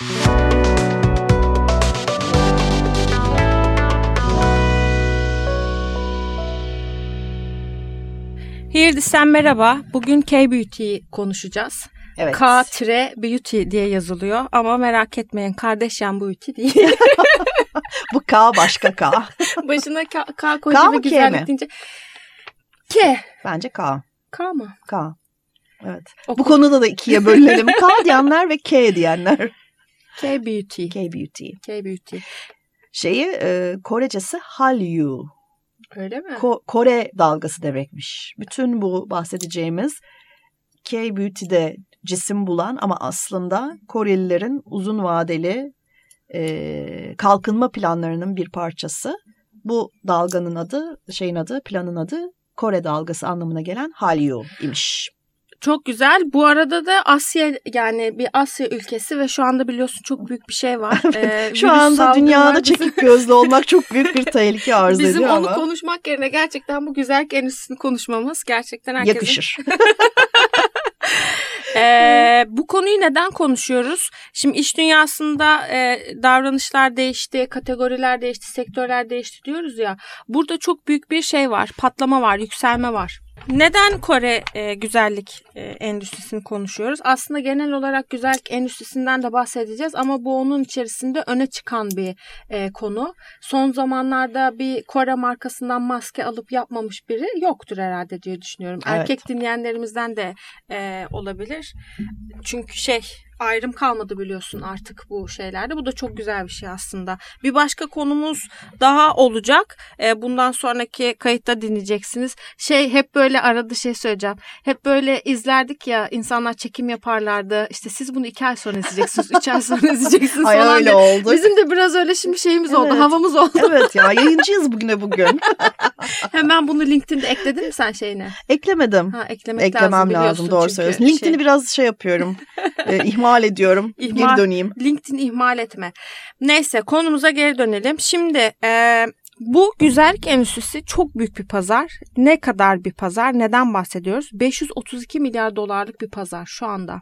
Here sen merhaba. Bugün K-Beauty'yi konuşacağız. Evet. K-Beauty diye yazılıyor ama merak etmeyin kardeşyan Beauty değil. Bu K başka K. Başına K, K koyunca ve güzellik deyince. K. Bence K. K mı? K. Evet. Okul. Bu konuda da ikiye bölünelim. K diyenler ve K diyenler. K-Beauty. K-Beauty. K-Beauty. Şeyi e, Korecesi Hallyu. Öyle mi? Ko- Kore dalgası demekmiş. Bütün bu bahsedeceğimiz K-Beauty'de cisim bulan ama aslında Korelilerin uzun vadeli e, kalkınma planlarının bir parçası. Bu dalganın adı, şeyin adı, planın adı Kore dalgası anlamına gelen Hallyu imiş. Çok güzel. Bu arada da Asya yani bir Asya ülkesi ve şu anda biliyorsun çok büyük bir şey var. Ee, şu anda dünyada bizim... çekik gözlü olmak çok büyük bir tehlike arz bizim ediyor ama. Bizim onu konuşmak yerine gerçekten bu güzel endüstrisini konuşmamız gerçekten herkesin... Yakışır. Ee, bu konuyu neden konuşuyoruz? Şimdi iş dünyasında e, davranışlar değişti, kategoriler değişti, sektörler değişti diyoruz ya. Burada çok büyük bir şey var, patlama var, yükselme var. Neden Kore e, güzellik e, endüstrisini konuşuyoruz? Aslında genel olarak güzellik endüstrisinden de bahsedeceğiz ama bu onun içerisinde öne çıkan bir e, konu. Son zamanlarda bir Kore markasından maske alıp yapmamış biri yoktur herhalde diye düşünüyorum. Evet. Erkek dinleyenlerimizden de e, olabilir. Çünkü şey ayrım kalmadı biliyorsun artık bu şeylerde. Bu da çok güzel bir şey aslında. Bir başka konumuz daha olacak. E, bundan sonraki kayıtta dinleyeceksiniz. Şey hep böyle arada şey söyleyeceğim. Hep böyle izlerdik ya insanlar çekim yaparlardı. İşte siz bunu iki ay sonra izleyeceksiniz. üç ay sonra izleyeceksiniz Ay falan. öyle oldu. Bizim de biraz öyle şimdi şeyimiz evet. oldu. Havamız oldu. Evet ya yayıncıyız bugüne bugün. Hemen bunu LinkedIn'de ekledin mi sen şeyine? Eklemedim. Ha, eklemek Eklemem lazım, lazım doğru söylüyorsun. LinkedIn'i şey... biraz şey yapıyorum. e, ihmal ediyorum. İhmal, geri döneyim. LinkedIn ihmal etme. Neyse konumuza geri dönelim. Şimdi e, bu güzellik endüstrisi çok büyük bir pazar. Ne kadar bir pazar? Neden bahsediyoruz? 532 milyar dolarlık bir pazar şu anda.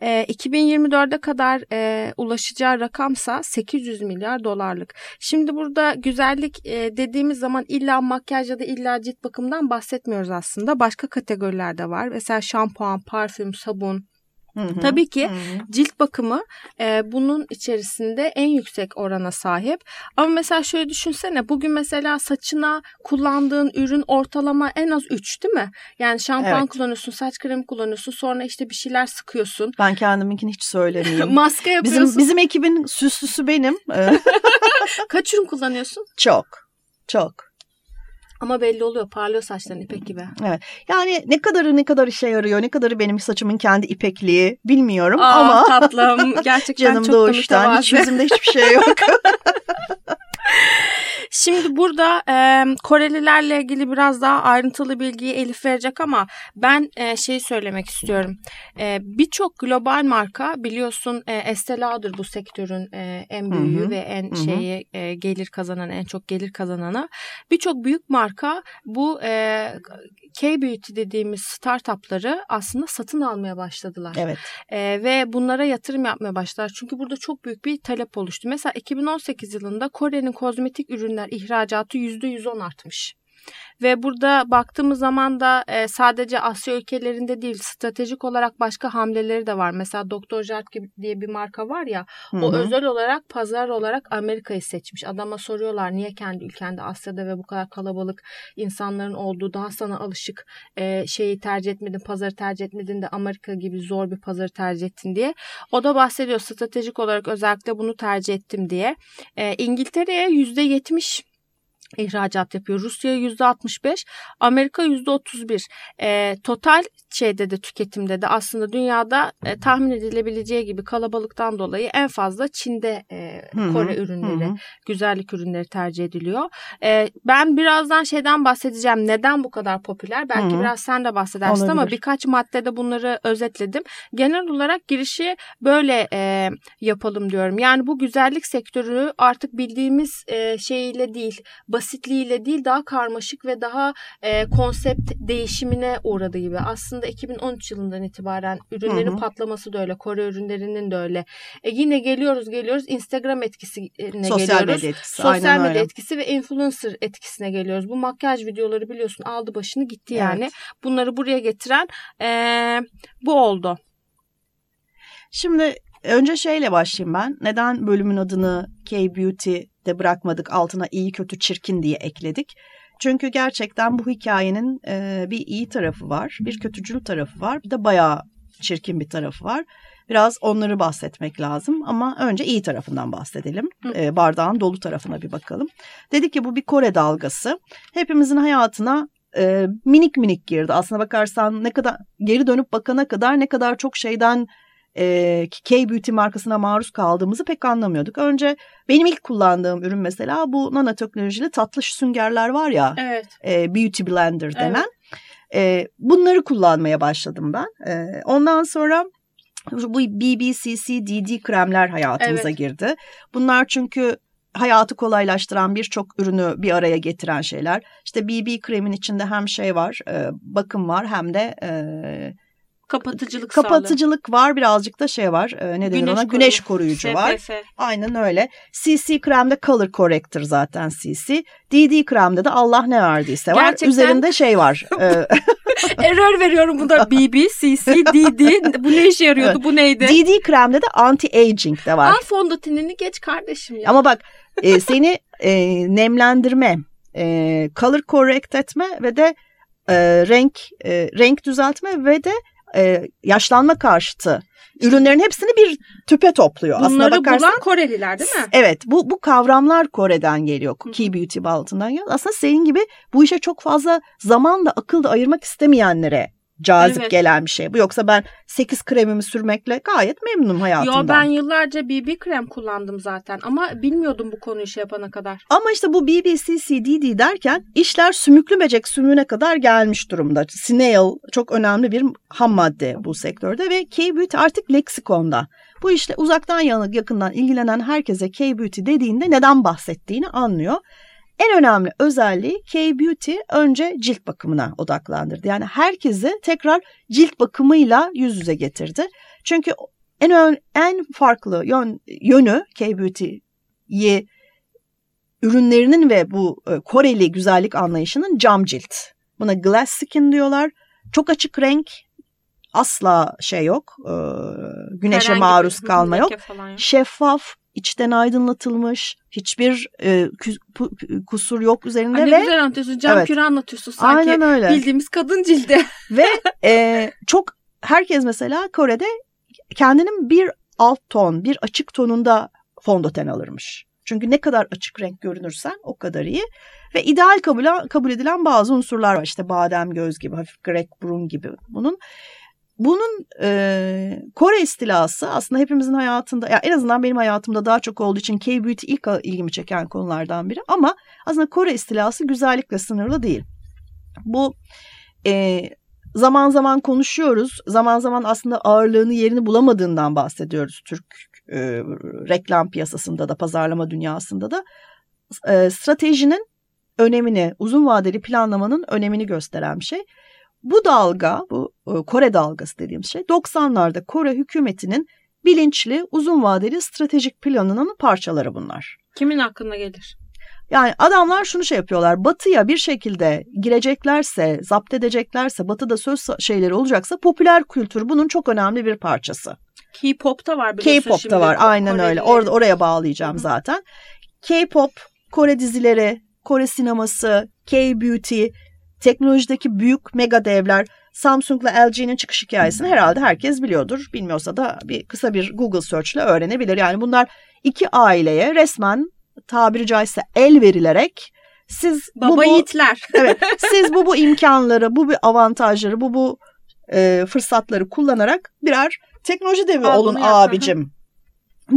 E, 2024'e kadar e, ulaşacağı rakamsa 800 milyar dolarlık. Şimdi burada güzellik e, dediğimiz zaman illa makyaj ya da illa cilt bakımından bahsetmiyoruz aslında. Başka kategorilerde var. Mesela şampuan, parfüm, sabun, Hı hı, Tabii ki hı. cilt bakımı e, bunun içerisinde en yüksek orana sahip. Ama mesela şöyle düşünsene bugün mesela saçına kullandığın ürün ortalama en az 3 değil mi? Yani şampuan evet. kullanıyorsun, saç kremi kullanıyorsun, sonra işte bir şeyler sıkıyorsun. Ben kendiminkini hiç söylemeyeyim. Maske yapıyorsun. Bizim, bizim ekibin süslüsü benim. Kaç ürün kullanıyorsun? Çok, çok. Ama belli oluyor parlıyor saçların ipek gibi. Evet. Yani ne kadarı ne kadar işe yarıyor ne kadarı benim saçımın kendi ipekliği bilmiyorum Aa, ama. tatlım gerçekten canım çok doğuştan hiç yüzümde hiçbir şey yok. Şimdi burada e, Korelilerle ilgili biraz daha ayrıntılı bilgiyi Elif verecek ama ben e, şeyi söylemek istiyorum. E, Birçok global marka biliyorsun e, Estee Lauder bu sektörün e, en büyüğü Hı-hı. ve en Hı-hı. şeyi e, gelir kazanan en çok gelir kazananı. Birçok büyük marka bu e, K-Beauty dediğimiz startupları aslında satın almaya başladılar. Evet. E, ve bunlara yatırım yapmaya başladılar. Çünkü burada çok büyük bir talep oluştu. Mesela 2018 yılında Kore'nin kozmetik ürünler ihracatı %110 artmış. Ve burada baktığımız zaman da e, sadece Asya ülkelerinde değil stratejik olarak başka hamleleri de var. Mesela Dr. Jart gibi diye bir marka var ya Hı-hı. o özel olarak pazar olarak Amerika'yı seçmiş. Adama soruyorlar niye kendi ülkende Asya'da ve bu kadar kalabalık insanların olduğu daha sana alışık e, şeyi tercih etmedin pazarı tercih etmedin de Amerika gibi zor bir pazarı tercih ettin diye. O da bahsediyor stratejik olarak özellikle bunu tercih ettim diye. E, İngiltere'ye %70 ihracat yapıyor. Rusya %65, Amerika %31. E, total şeyde de tüketimde de aslında dünyada e, tahmin edilebileceği gibi kalabalıktan dolayı en fazla Çin'de e, Kore ürünleri, güzellik ürünleri tercih ediliyor. E, ben birazdan şeyden bahsedeceğim. Neden bu kadar popüler? Belki biraz sen de bahsedersin Olabilir. ama birkaç maddede bunları özetledim. Genel olarak girişi böyle e, yapalım diyorum. Yani bu güzellik sektörü artık bildiğimiz e, şeyle değil, basitliğiyle değil daha karmaşık ve daha e, konsept değişimine uğradı gibi. Aslında 2013 yılından itibaren ürünlerin Hı hı. patlaması da öyle. Kore ürünlerinin de öyle. E, yine geliyoruz geliyoruz Instagram etkisine Sosyal geliyoruz. medya etkisi. Sosyal aynen medya öyle. etkisi ve influencer etkisine geliyoruz. Bu makyaj videoları biliyorsun aldı başını gitti yani. Evet. Bunları buraya getiren eee, bu oldu. Şimdi önce şeyle başlayayım ben. Neden bölümün adını K-Beauty'de bırakmadık altına iyi kötü çirkin diye ekledik? Çünkü gerçekten bu hikayenin e, bir iyi tarafı var, bir kötücül tarafı var, bir de bayağı çirkin bir tarafı var. Biraz onları bahsetmek lazım ama önce iyi tarafından bahsedelim. E, bardağın dolu tarafına bir bakalım. Dedik ki bu bir Kore dalgası. Hepimizin hayatına e, minik minik girdi. Aslına bakarsan ne kadar geri dönüp bakana kadar ne kadar çok şeyden e, K-Beauty markasına maruz kaldığımızı pek anlamıyorduk. Önce benim ilk kullandığım ürün mesela bu nanoteknolojili tatlış süngerler var ya Evet. e, Beauty Blender denen. E, bunları kullanmaya başladım ben. E, ondan sonra bu BBCC DD kremler hayatımıza Evet. girdi. Bunlar çünkü hayatı kolaylaştıran birçok ürünü bir araya getiren şeyler. İşte BB kremin içinde hem şey var, e, bakım var hem de e, Kapatıcılık kapatıcılık var birazcık da şey var. E, ne denir ona? Güneş koruyucu var. SPF. Aynen öyle. CC kremde color corrector zaten CC. DD kremde de Allah ne verdiyse var. Gerçekten- Üzerinde şey var. e, Error veriyorum bunda BB, CC, DD. Bu ne işe yarıyordu? Bu neydi? DD kremde de anti-aging de var. Al fondötenini geç kardeşim ya. Ama bak e, seni e, nemlendirme, e, color correct etme ve de e, renk e, renk düzeltme ve de e, yaşlanma karşıtı ürünlerin hepsini bir tüpe topluyor. Aslına Bunları bakarsan bulan Koreliler değil mi? Evet bu bu kavramlar Kore'den geliyor. Key Beauty altından geliyor. Aslında senin gibi bu işe çok fazla zaman da akıl da ayırmak istemeyenlere cazip Evet. gelen bir şey. Bu yoksa ben 8 kremimi sürmekle gayet memnunum hayatımdan. Yo ben yıllarca BB krem kullandım zaten ama bilmiyordum bu konuyu şey yapana kadar. Ama işte bu BBCCDD derken işler sümüklü böcek sümüğüne kadar gelmiş durumda. Snail çok önemli bir ham madde bu sektörde ve K-Beauty artık leksikonda. Bu işle uzaktan yakından ilgilenen herkese K-Beauty dediğinde neden bahsettiğini anlıyor. En önemli özelliği K-Beauty önce cilt bakımına odaklandırdı. Yani herkesi tekrar cilt bakımıyla yüz yüze getirdi. Çünkü en ön, en farklı yön, yönü K-Beauty'yi ürünlerinin ve bu e, Koreli güzellik anlayışının cam cilt. Buna glass skin diyorlar. Çok açık renk. Asla şey yok. e, güneşe Herhangi maruz kalma yok. yok. Şeffaf, içten aydınlatılmış, hiçbir e, kusur yok üzerinde Ay ne ve güzel anlatıyorsun. Cam Evet. küre anlatıyorsun sanki. aynen öyle. Bildiğimiz kadın cildi. Ve e, çok herkes mesela Kore'de kendinin bir alt ton, bir açık tonunda fondöten alırmış. Çünkü ne kadar açık renk görünürsen o kadar iyi. Ve ideal kabul, kabul edilen bazı unsurlar var. İşte badem göz gibi, hafif grek burun gibi bunun. Bunun e, Kore istilası aslında hepimizin hayatında, ya en azından benim hayatımda daha çok olduğu için K-Beauty ilk ilgimi çeken konulardan biri. Ama aslında Kore istilası güzellikle sınırlı değil. Bu e, zaman zaman konuşuyoruz. Zaman zaman aslında ağırlığını yerini bulamadığından bahsediyoruz Türk e, reklam piyasasında da pazarlama dünyasında da. E, stratejinin önemini, uzun vadeli planlamanın önemini gösteren bir şey. Bu dalga, bu e, Kore dalgası dediğimiz şey 90'larda Kore hükümetinin bilinçli, uzun vadeli stratejik planının parçaları bunlar. Kimin aklına gelir? Yani adamlar şunu şey yapıyorlar. Batıya bir şekilde gireceklerse, zapt edeceklerse, batıda söz şeyleri olacaksa popüler kültür bunun çok önemli bir parçası. K-pop'ta var biliyorsun K-pop şimdi. da var aynen öyle. Korelilerin. Orada oraya bağlayacağım Hı hı. zaten. K-pop, Kore dizileri, Kore sineması, K-beauty, teknolojideki büyük mega devler, Samsung'la LG'nin çıkış hikayesini herhalde herkes biliyordur. Bilmiyorsa da bir kısa bir Google search ile öğrenebilir. Yani bunlar iki aileye resmen tabiri caizse el verilerek siz Baba bu, bu yiğitler. evet siz bu bu imkanları, bu bu avantajları, bu bu e, fırsatları kullanarak birer teknoloji devi Al olun abicim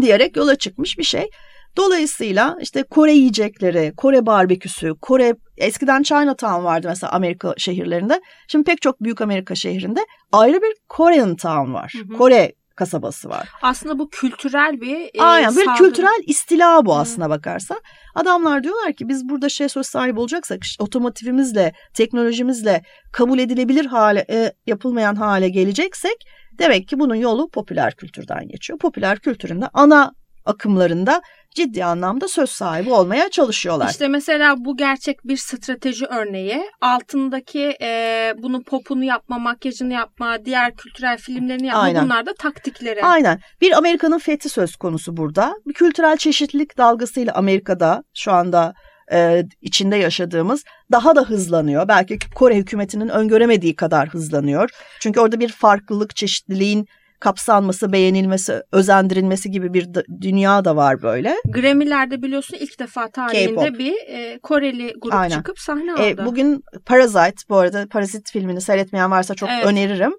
diyerek yola çıkmış bir şey. Dolayısıyla işte Kore yiyecekleri, Kore barbeküsü, Kore eskiden Chinatown vardı mesela Amerika şehirlerinde. Şimdi pek çok büyük Amerika şehrinde ayrı bir Korean Town var. Hı hı. Kore kasabası var. Aslında bu kültürel bir e, Aynen böyle saldırı. kültürel istila bu aslına bakarsan. Adamlar diyorlar ki biz burada şey söz sahibi olacaksak işte otomotivimizle, teknolojimizle kabul edilebilir hale e, yapılmayan hale geleceksek demek ki bunun yolu popüler kültürden geçiyor. Popüler kültürün de ana akımlarında ciddi anlamda söz sahibi olmaya çalışıyorlar. İşte mesela bu gerçek bir strateji örneği. Altındaki e, bunun popunu yapma, makyajını yapma, diğer kültürel filmlerini yapma Aynen. bunlar da taktikleri. Aynen. Bir Amerika'nın fethi söz konusu burada. Bir kültürel çeşitlilik dalgasıyla Amerika'da şu anda e, içinde yaşadığımız daha da hızlanıyor. Belki Kore hükümetinin öngöremediği kadar hızlanıyor. Çünkü orada bir farklılık, çeşitliliğin kapsanması, beğenilmesi, özendirilmesi gibi bir dünya da var böyle. Grammy'lerde biliyorsun ilk defa tarihinde bir e, Koreli grup Aynen. çıkıp sahne aldı. E, bugün Parasite bu arada Parazit filmini seyretmeyen varsa çok Evet. öneririm.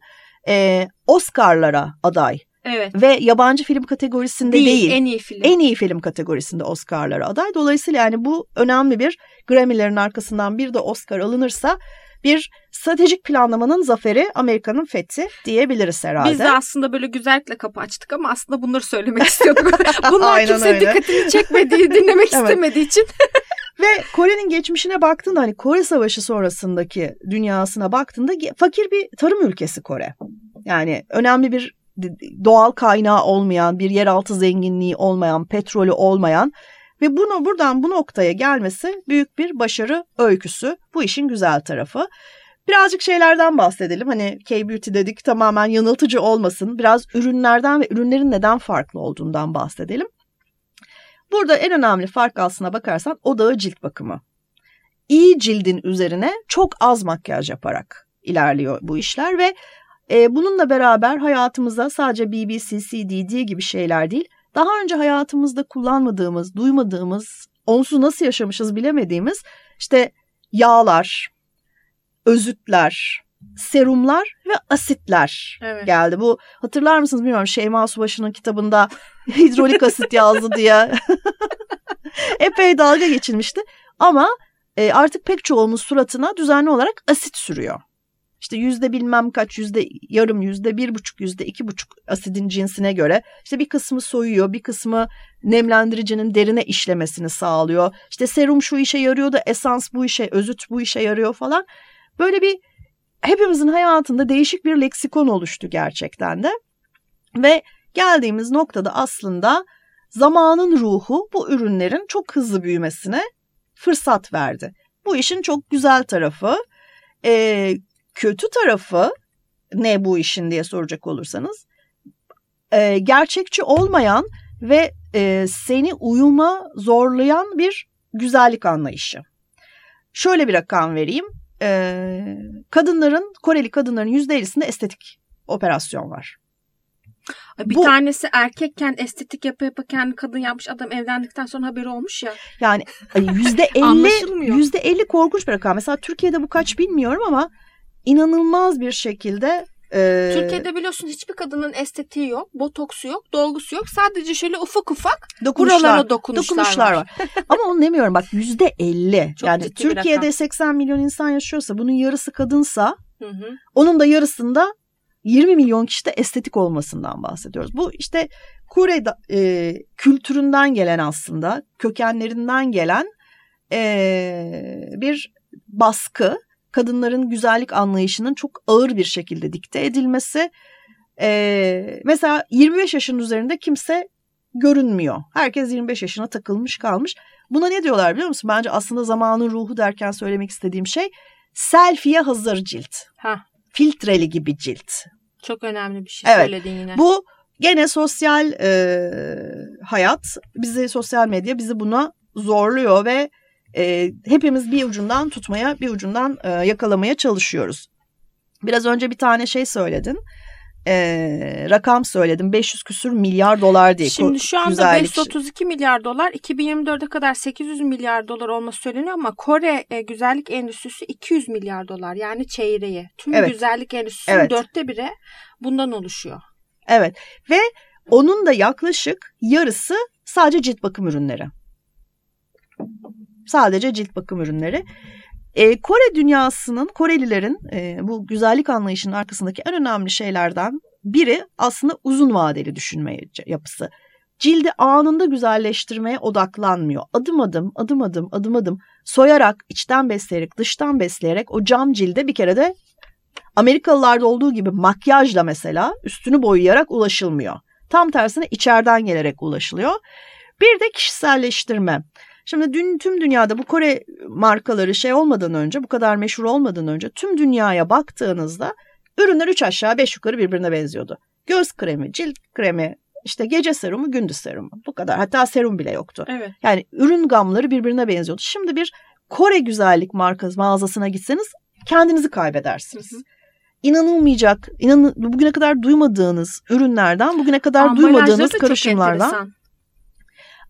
E, Oscar'lara aday evet. ve yabancı film kategorisinde Değil, değil. en iyi film. en iyi film kategorisinde Oscar'lara aday. Dolayısıyla yani bu önemli bir Grammy'lerin arkasından bir de Oscar alınırsa bir stratejik planlamanın zaferi Amerika'nın fethi diyebiliriz herhalde. Biz de aslında böyle güzellikle kapı açtık ama aslında bunları söylemek istiyorduk. Bunlar Aynen kimse öyle. dikkatini çekmediği, dinlemek Evet. istemediği için. Ve Kore'nin geçmişine baktığında hani Kore Savaşı sonrasındaki dünyasına baktığında fakir bir tarım ülkesi Kore. Yani önemli bir doğal kaynağı olmayan, bir yeraltı zenginliği olmayan, petrolü olmayan ve bunu buradan bu noktaya gelmesi büyük bir başarı öyküsü. Bu işin güzel tarafı. Birazcık şeylerden bahsedelim. Hani K-Beauty dedik tamamen yanıltıcı olmasın. Biraz ürünlerden ve ürünlerin neden farklı olduğundan bahsedelim. Burada en önemli fark aslına bakarsan odağı cilt bakımı. İyi cildin üzerine çok az makyaj yaparak ilerliyor bu işler ve e, bununla beraber hayatımıza sadece BBC, CDD gibi şeyler değil, daha önce hayatımızda kullanmadığımız, duymadığımız, onsuz nasıl yaşamışız bilemediğimiz işte yağlar, özütler, serumlar ve asitler Evet. geldi. Bu hatırlar mısınız bilmiyorum Şeyma Subaşı'nın kitabında hidrolik asit yazdı diye epey dalga geçilmişti. Ama e, artık pek çoğumuz suratına düzenli olarak asit sürüyor. İşte yüzde bilmem kaç, yüzde yarım, yüzde bir buçuk, yüzde iki buçuk asidin cinsine göre işte bir kısmı soyuyor, bir kısmı nemlendiricinin derine işlemesini sağlıyor. İşte serum şu işe yarıyor da esans bu işe, özüt bu işe yarıyor falan. Böyle bir hepimizin hayatında değişik bir leksikon oluştu gerçekten de. Ve geldiğimiz noktada aslında zamanın ruhu bu ürünlerin çok hızlı büyümesine fırsat verdi. Bu işin çok güzel tarafı. Ee, kötü tarafı ne bu işin diye soracak olursanız e, gerçekçi olmayan ve e, seni uyuma zorlayan bir güzellik anlayışı. Şöyle bir rakam vereyim. E, kadınların, Koreli kadınların %50'sinde estetik operasyon var. Bir Bu- tanesi erkekken estetik yapa yapa kendi kadın yapmış adam evlendikten sonra haberi olmuş ya. Yani yüzde elli, yüzde elli korkunç bir rakam. Mesela Türkiye'de bu kaç bilmiyorum ama inanılmaz bir şekilde e, Türkiye'de biliyorsun hiçbir kadının estetiği yok, botoksu yok, dolgusu yok. Sadece şöyle ufak ufak dokunuşlar, buralara dokunuşlar, dokunuşlar var. var. ama onu demiyorum bak yüzde elli. Yani Türkiye'de rakam. 80 milyon insan yaşıyorsa bunun yarısı kadınsa Hı hı. onun da yarısında 20 milyon kişide estetik olmasından bahsediyoruz. Bu işte Kore e, kültüründen gelen aslında kökenlerinden gelen e, bir baskı. Kadınların güzellik anlayışının çok ağır bir şekilde dikte edilmesi. E, mesela 25 yaşın üzerinde kimse görünmüyor. Herkes 25 yaşına takılmış kalmış. Buna ne diyorlar biliyor musun? Bence aslında zamanın ruhu derken söylemek istediğim şey selfie'ye hazır cilt. Ha, Filtreli gibi cilt. çok önemli bir şey Evet. söyledin yine. Bu gene sosyal e, hayat, bizi sosyal medya bizi buna zorluyor ve e, hepimiz bir ucundan tutmaya, bir ucundan e, yakalamaya çalışıyoruz. Biraz önce bir tane şey söyledin. E, rakam söyledim. 500 küsür milyar dolar diye. Şimdi şu anda güzellik- 532 milyar dolar, 2024'e kadar 800 milyar dolar olması söyleniyor ama Kore e, güzellik endüstrisi 200 milyar dolar yani çeyreği. Tüm Evet. güzellik endüstrisinin Evet. dörtte biri bundan oluşuyor. Evet ve onun da yaklaşık yarısı sadece cilt bakım ürünleri. Sadece cilt bakım ürünleri. Ee, Kore dünyasının, Korelilerin e, bu güzellik anlayışının arkasındaki en önemli şeylerden biri aslında uzun vadeli düşünme yapısı. Cildi anında güzelleştirmeye odaklanmıyor. Adım adım, adım adım, adım adım soyarak, içten besleyerek, dıştan besleyerek o cam cilde bir kere de Amerikalılarda olduğu gibi makyajla mesela üstünü boyayarak ulaşılmıyor. Tam tersine içeriden gelerek ulaşılıyor. Bir de kişiselleştirme. Şimdi dün, tüm dünyada bu Kore markaları şey olmadan önce, bu kadar meşhur olmadan önce tüm dünyaya baktığınızda ürünler üç aşağı beş yukarı birbirine benziyordu. Göz kremi, cilt kremi, işte gece serumu, gündüz serumu. Bu kadar. Hatta serum bile yoktu. Evet. Yani ürün gamları birbirine benziyordu. Şimdi bir Kore güzellik markası mağazasına gitseniz kendinizi kaybedersiniz. Hı hı. İnanılmayacak, inan bugüne kadar duymadığınız ürünlerden, bugüne kadar duymadığınız karışımlardan.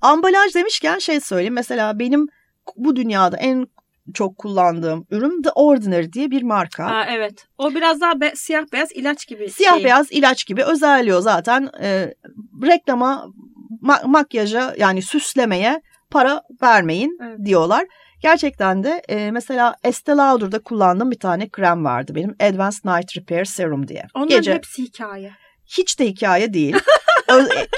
Ambalaj demişken şey söyleyeyim. Mesela benim bu dünyada en çok kullandığım ürün The Ordinary diye bir marka. Aa, evet. O biraz daha be- siyah beyaz ilaç gibi. Siyah şey. beyaz ilaç gibi özelliği zaten e, reklama ma- makyaja yani süslemeye para vermeyin evet. diyorlar. Gerçekten de e, mesela Estee Lauder'da kullandığım bir tane krem vardı benim Advanced Night Repair Serum diye. Onların Gece, hepsi hikaye. Hiç de hikaye değil.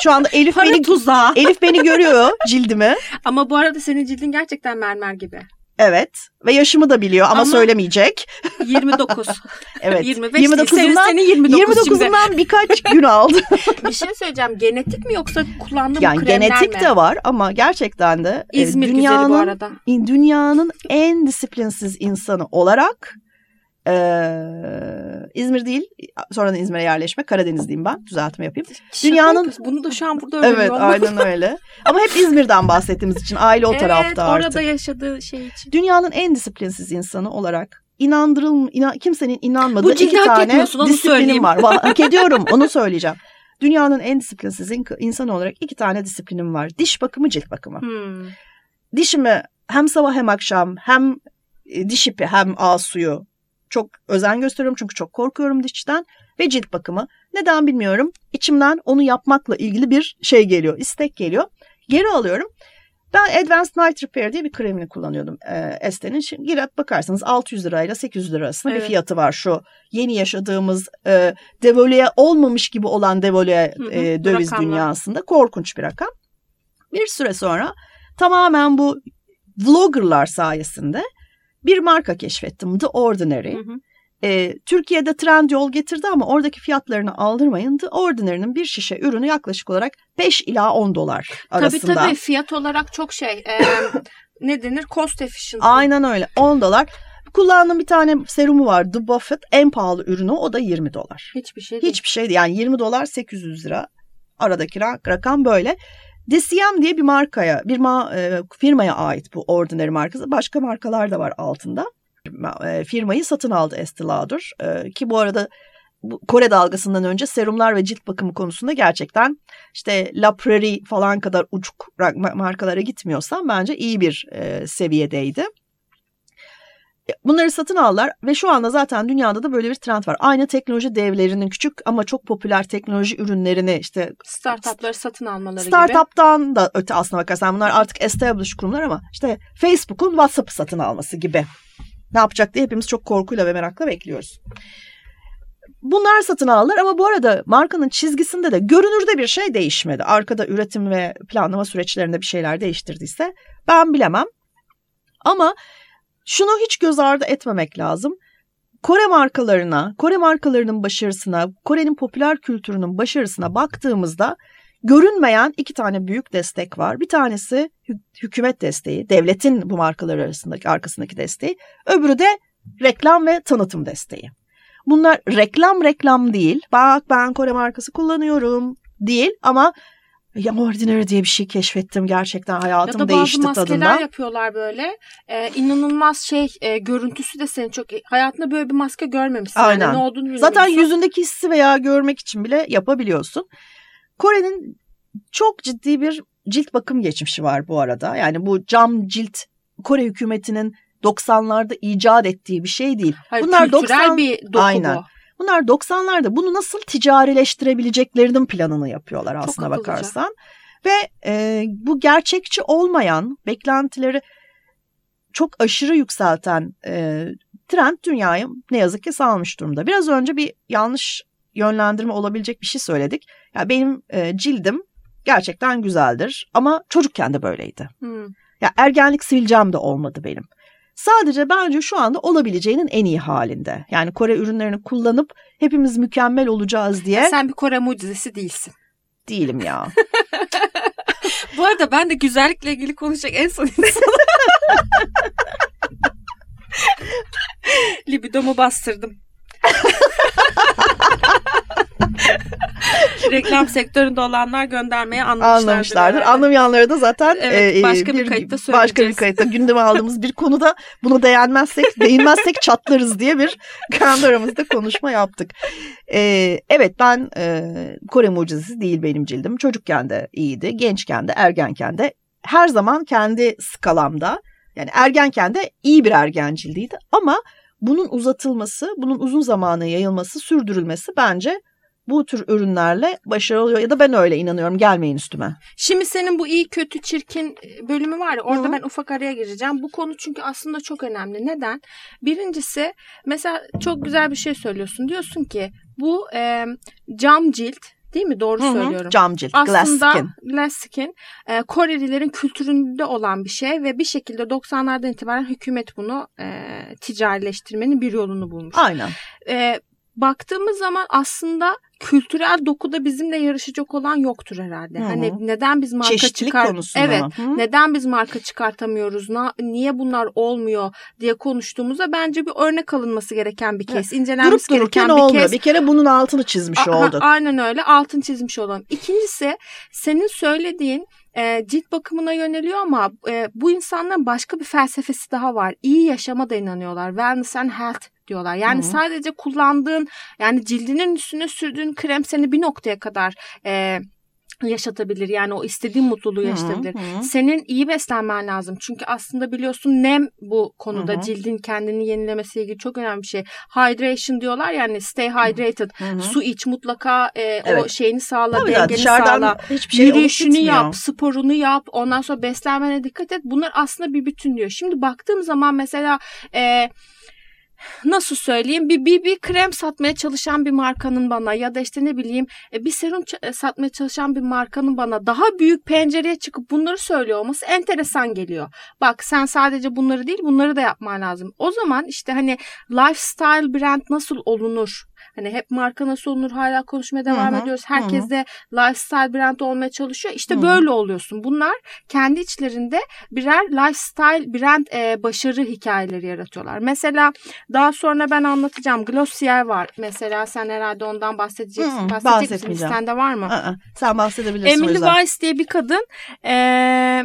Şu anda Elif Para beni tuzağı. Elif beni görüyor cildimi. Ama bu arada senin cildin gerçekten mermer gibi. Evet ve yaşımı da biliyor ama, ama söylemeyecek. 29. evet. 25 29'undan, senin 29 29'undan birkaç gün aldı. bir şey söyleyeceğim. Genetik mi yoksa kullandığın yani kremler genetik mi? de var ama gerçekten de e, İzmir dünyanın, güzeli bu arada. Dünyanın en disiplinsiz insanı olarak ee, İzmir değil, sonradan İzmir'e yerleşme. Karadenizliyim ben. Düzeltme yapayım. Şaka Dünyanın yapıyorsun. bunu da şu an burada öğreniyor. Evet, aynen öyle. Ama hep İzmir'den bahsettiğimiz için aile o evet, tarafta artık. Evet, orada yaşadığı şey için. Dünyanın en disiplinsiz insanı olarak inandırıl inan, kimsenin inanmadığı Bu iki tane disiplinim var. Hak ediyorum, onu söyleyeceğim. Dünyanın en disiplinsiz insanı olarak iki tane disiplinim var. Diş bakımı, cilt bakımı. Hmm. Dişimi hem sabah hem akşam hem e, diş ipi hem ağız suyu çok özen gösteriyorum çünkü çok korkuyorum dişten ve cilt bakımı. Neden bilmiyorum. İçimden onu yapmakla ilgili bir şey geliyor, istek geliyor. Geri alıyorum. Ben Advanced Night Repair diye bir kremini kullanıyordum e, Este'nin. Şimdi girip bakarsanız 600 lirayla 800 lira arasında evet. bir fiyatı var şu yeni yaşadığımız e, devolüye olmamış gibi olan devolüye e, döviz Rakamlar. dünyasında korkunç bir rakam. Bir süre sonra tamamen bu vloggerlar sayesinde bir marka keşfettim. The Ordinary. Hı hı. E, Türkiye'de trend yol getirdi ama oradaki fiyatlarını aldırmayın. The Ordinary'nin bir şişe ürünü yaklaşık olarak 5 ila 10 dolar arasında. Tabii tabii fiyat olarak çok şey e, ne denir cost efficient. Aynen öyle 10 dolar. Kullandığım bir tane serumu var The Buffett en pahalı ürünü o da 20 dolar. Hiçbir şey değil. Hiçbir şey değil yani 20 dolar 800 lira aradaki rakam böyle. DCM diye bir markaya, bir ma e, firmaya ait bu Ordinary markası. Başka markalar da var altında. E, firmayı satın aldı Estee Lauder. E, ki bu arada bu Kore dalgasından önce serumlar ve cilt bakımı konusunda gerçekten işte La Prairie falan kadar uçuk markalara gitmiyorsam bence iyi bir e, seviyedeydi. Bunları satın aldılar ve şu anda zaten dünyada da böyle bir trend var. Aynı teknoloji devlerinin küçük ama çok popüler teknoloji ürünlerini işte startupları satın almaları startup'tan gibi. da öte aslına bakarsan bunlar artık established kurumlar ama işte Facebook'un WhatsApp'ı satın alması gibi. Ne yapacak diye hepimiz çok korkuyla ve merakla bekliyoruz. Bunlar satın aldılar ama bu arada markanın çizgisinde de görünürde bir şey değişmedi. Arkada üretim ve planlama süreçlerinde bir şeyler değiştirdiyse ben bilemem. Ama şunu hiç göz ardı etmemek lazım. Kore markalarına, Kore markalarının başarısına, Kore'nin popüler kültürünün başarısına baktığımızda görünmeyen iki tane büyük destek var. Bir tanesi hükümet desteği, devletin bu markalar arasındaki arkasındaki desteği. Öbürü de reklam ve tanıtım desteği. Bunlar reklam reklam değil. Bak ben Kore markası kullanıyorum değil ama ya Ordinary diye bir şey keşfettim gerçekten hayatım değişti tadında. Ya da bazı maskeler yapıyorlar böyle. Ee, inanılmaz şey e, görüntüsü de senin çok hayatında böyle bir maske görmemişsin. Aynen. Yani ne olduğunu bilmiyorsun. Zaten yüzündeki hissi veya görmek için bile yapabiliyorsun. Kore'nin çok ciddi bir cilt bakım geçmişi var bu arada. Yani bu cam cilt Kore hükümetinin 90'larda icat ettiği bir şey değil. Hayır, Bunlar 90 bir doku Aynen. bu. Bunlar 90'larda bunu nasıl ticarileştirebileceklerinin planını yapıyorlar aslına Çok bakarsan. Ve e, bu gerçekçi olmayan beklentileri çok aşırı yükselten e, trend dünyayı ne yazık ki salmış durumda. Biraz önce bir yanlış yönlendirme olabilecek bir şey söyledik. Ya benim e, cildim gerçekten güzeldir ama çocukken de böyleydi. Hmm. Ya ergenlik sivilcem de olmadı benim. Sadece bence şu anda olabileceğinin en iyi halinde. Yani Kore ürünlerini kullanıp hepimiz mükemmel olacağız diye Sen bir Kore mucizesi değilsin. değilim ya. Bu arada ben de güzellikle ilgili konuşacak en son insanım. Libidomu bastırdım. Reklam sektöründe olanlar göndermeye anlamışlardır. Anlamışlardır. Anlamayanlara da zaten Evet, e, başka bir kayıtta Başka bir söyleyeceğiz. kayıtta gündeme aldığımız bir konuda bunu değinmezsek, değinmezsek çatlarız diye bir kendi aramızda konuşma yaptık. E, evet ben e, Kore mucizesi değil benim cildim. Çocukken de iyiydi, gençken de, ergenken de her zaman kendi skalamda yani ergenken de iyi bir ergen cildiydi ama bunun uzatılması, bunun uzun zamana yayılması, sürdürülmesi bence bu tür ürünlerle başarılı oluyor. Ya da ben öyle inanıyorum. Gelmeyin üstüme. Şimdi senin bu iyi kötü çirkin e, bölümü var ya orada Hı. ben ufak araya gireceğim. Bu konu çünkü aslında çok önemli. Neden? Birincisi mesela çok güzel bir şey söylüyorsun. Diyorsun ki bu e, cam cilt değil mi? Doğru Hı hı. söylüyorum. Cam cilt, glass Aslında skin. glass skin e, Korelilerin kültüründe olan bir şey ve bir şekilde 90'lardan itibaren hükümet bunu e, ticarileştirmenin bir yolunu bulmuş. Aynen. E, baktığımız zaman aslında kültürel dokuda bizimle yarışacak olan yoktur herhalde. Hı hı. Hani neden biz marka Çeşitlilik çıkar konusunda Evet. mı? Hı? Neden biz marka çıkartamıyoruz? Na, niye bunlar olmuyor diye konuştuğumuzda bence bir örnek alınması gereken bir kes. Durup incelenmesi dururken gereken bir olmuyor. kes. Bir kere bunun altını çizmiş Aha, olduk. Aynen öyle altın çizmiş olalım. İkincisi senin söylediğin e, cilt bakımına yöneliyor ama e, bu insanların başka bir felsefesi daha var. İyi yaşama da inanıyorlar. Wellness and health diyorlar. Yani Hı hı. sadece kullandığın yani cildinin üstüne sürdüğün krem seni bir noktaya kadar e, yaşatabilir. Yani o istediğin mutluluğu Hı yaşatabilir. hı. Senin iyi beslenmen lazım. Çünkü aslında biliyorsun nem bu konuda Hı cildin kendini yenilemesiyle ilgili çok önemli bir şey. Hydration diyorlar yani stay hydrated. Hı hı. Su iç mutlaka e, o Evet. şeyini sağla, Tabii dengeni sağla. hiçbir şey Yürüyüşünü yap, sporunu yap, ondan sonra beslenmene dikkat et. Bunlar aslında bir bütün diyor. Şimdi baktığım zaman mesela e, nasıl söyleyeyim bir, bir bir krem satmaya çalışan bir markanın bana ya da işte ne bileyim e, bir serum e, satmaya çalışan bir markanın bana daha büyük pencereye çıkıp bunları söylüyor olması enteresan geliyor. Bak sen sadece bunları değil bunları da yapman lazım. O zaman işte hani lifestyle brand nasıl olunur? Hani hep marka nasıl olunur hala konuşmaya devam Hı hı, ediyoruz. Herkes hı. de lifestyle brand olmaya çalışıyor. İşte Hı. böyle oluyorsun. Bunlar kendi içlerinde birer lifestyle brand e, başarı hikayeleri yaratıyorlar. Mesela daha sonra ben anlatacağım. Glossier var. Mesela sen herhalde ondan bahsedeceksin. Hı, Bahsedecek misin? bahsetmeyeceğim. Listende var mı? Aa, sen bahsedebilirsin Emily. Weiss diye bir kadın eee,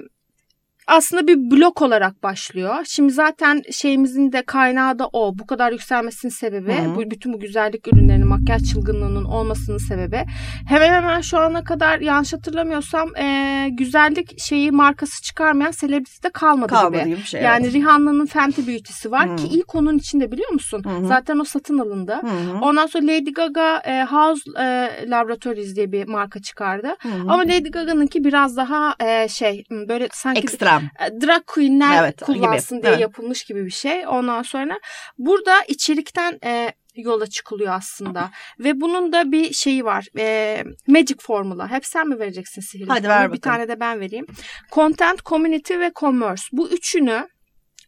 aslında bir blok olarak başlıyor. Şimdi zaten şeyimizin de kaynağı da o. Bu kadar yükselmesinin sebebi, Hı. bu bütün bu güzellik ürünlerinin, makyaj çılgınlığının olmasının sebebi. Hemen hemen şu ana kadar yanlış hatırlamıyorsam eee, güzellik şeyi markası çıkarmayan selebriti de kalmadı, Kalmadı gibi. bir şey. Yani Rihanna'nın Fenty Beauty'si var Hı. ki ilk onun içinde biliyor musun? Hı hı. Zaten o satın alındı. Hı hı. Ondan sonra Lady Gaga e, House e, Laboratories diye bir marka çıkardı. Hı hı. Ama Lady Gaga'nınki biraz daha e, şey böyle sanki ekstrem. E, drag queenler Evet, kullansın gibi. diye Evet. yapılmış gibi bir şey. Ondan sonra burada içerikten e, yola çıkılıyor aslında. Ve bunun da bir şeyi var. E, magic formula. Hep sen mi vereceksin sihirli Hadi ver Bir bakalım. tane de ben vereyim. Content, community ve commerce. Bu üçünü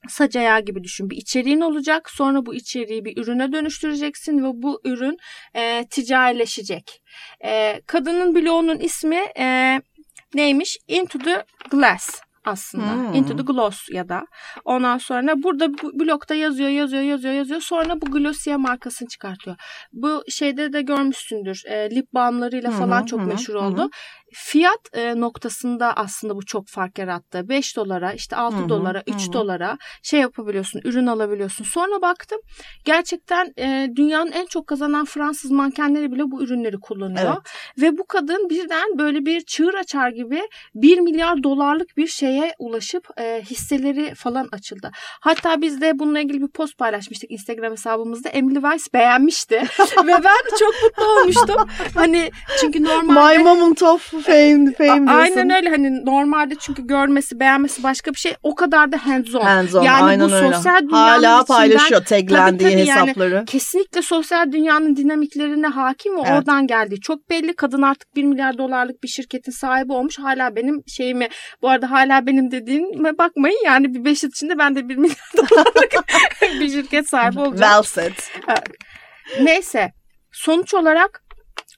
saç ayağı gibi düşün. Bir içeriğin olacak. Sonra bu içeriği bir ürüne dönüştüreceksin ve bu ürün e, ticarileşecek. E, kadının bloğunun ismi e, neymiş? Into the Glass aslında. Hmm. Into the Gloss ya da. Ondan sonra burada bu blokta yazıyor, yazıyor, yazıyor, yazıyor. Sonra bu Glossier markasını çıkartıyor. Bu şeyde de görmüşsündür. E, lip balmlarıyla hı, falan çok hı, meşhur hı hı. Fiyat e, noktasında aslında bu çok fark yarattı. 5 dolara, işte 6 Hı hı, dolara, 3 hı dolara şey yapabiliyorsun, ürün alabiliyorsun. Sonra baktım gerçekten e, dünyanın en çok kazanan Fransız mankenleri bile bu ürünleri kullanıyor. Ve bu kadın birden böyle bir çığır açar gibi 1 milyar dolarlık bir şeye ulaşıp e, hisseleri falan açıldı. Hatta biz de bununla ilgili bir post paylaşmıştık Instagram hesabımızda. Emily Weiss beğenmişti. Ve ben çok mutlu olmuştum. Hani çünkü normalde... My moment of fame, fame diyorsun. Aynen öyle hani normalde çünkü görmesi beğenmesi başka bir şey o kadar da hands on. Hands on, yani aynen bu öyle. sosyal dünyanın Hala içinden paylaşıyor taglendiği tabii yani hesapları. kesinlikle sosyal dünyanın dinamiklerine hakim ve Evet. oradan geldiği çok belli. Kadın artık 1 milyar dolarlık bir şirketin sahibi olmuş. Hala benim şeyimi bu arada hala benim dediğime bakmayın yani bir 5 yıl içinde ben de 1 milyar dolarlık bir şirket sahibi olacağım. Well said. Neyse sonuç olarak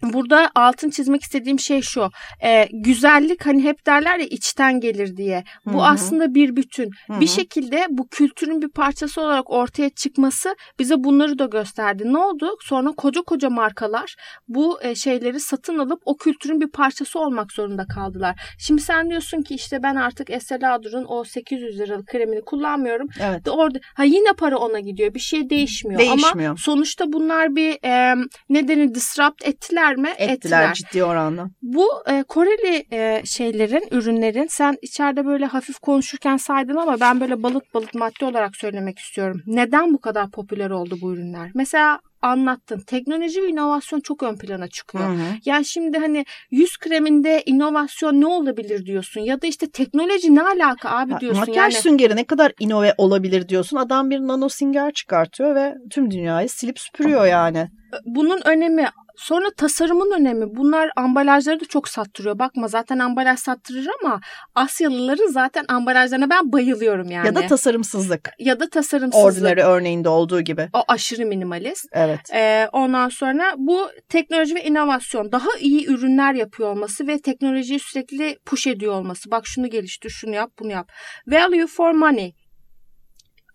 burada altın çizmek istediğim şey şu. Ee, güzellik hani hep derler ya içten gelir diye. Bu Hı hı. aslında bir bütün. Hı Bir şekilde bu kültürün bir parçası olarak ortaya çıkması bize bunları da gösterdi. Ne oldu? Sonra koca koca markalar bu e, şeyleri satın alıp o kültürün bir parçası olmak zorunda kaldılar. Şimdi sen diyorsun ki işte ben artık Estee Lauder'ın o 800 liralık kremini kullanmıyorum. Evet. De orada ha yine para ona gidiyor. Bir şey değişmiyor. Değişmiyor. Ama sonuçta bunlar bir e, ne denir disrupt ettiler mi? Ettiler ciddi oranda. Bu e, Koreli e, şeylerin, ürünlerin sen içeride böyle hafif konuşurken saydın ama ben böyle balıt balıt madde olarak söylemek istiyorum. Neden bu kadar popüler oldu bu ürünler? Mesela anlattın. Teknoloji ve inovasyon çok ön plana çıkıyor. Hı hı. Yani şimdi hani yüz kreminde inovasyon ne olabilir diyorsun ya da işte teknoloji ne alaka abi Ha, diyorsun Makyaj yani. süngeri ne kadar inove olabilir diyorsun. Adam bir nano sünger çıkartıyor ve tüm dünyayı silip süpürüyor yani. bunun önemi sonra tasarımın önemi bunlar ambalajları da çok sattırıyor. Bakma zaten ambalaj sattırır ama Asyalıların zaten ambalajlarına ben bayılıyorum yani. Ya da tasarımsızlık. ya da tasarımsızlık. Ordinary örneğinde olduğu gibi. O aşırı minimalist. Evet. Ee, ondan sonra bu teknoloji ve inovasyon daha iyi ürünler yapıyor olması ve teknolojiyi sürekli push ediyor olması. Bak şunu geliştir, şunu yap, bunu yap. Value for money.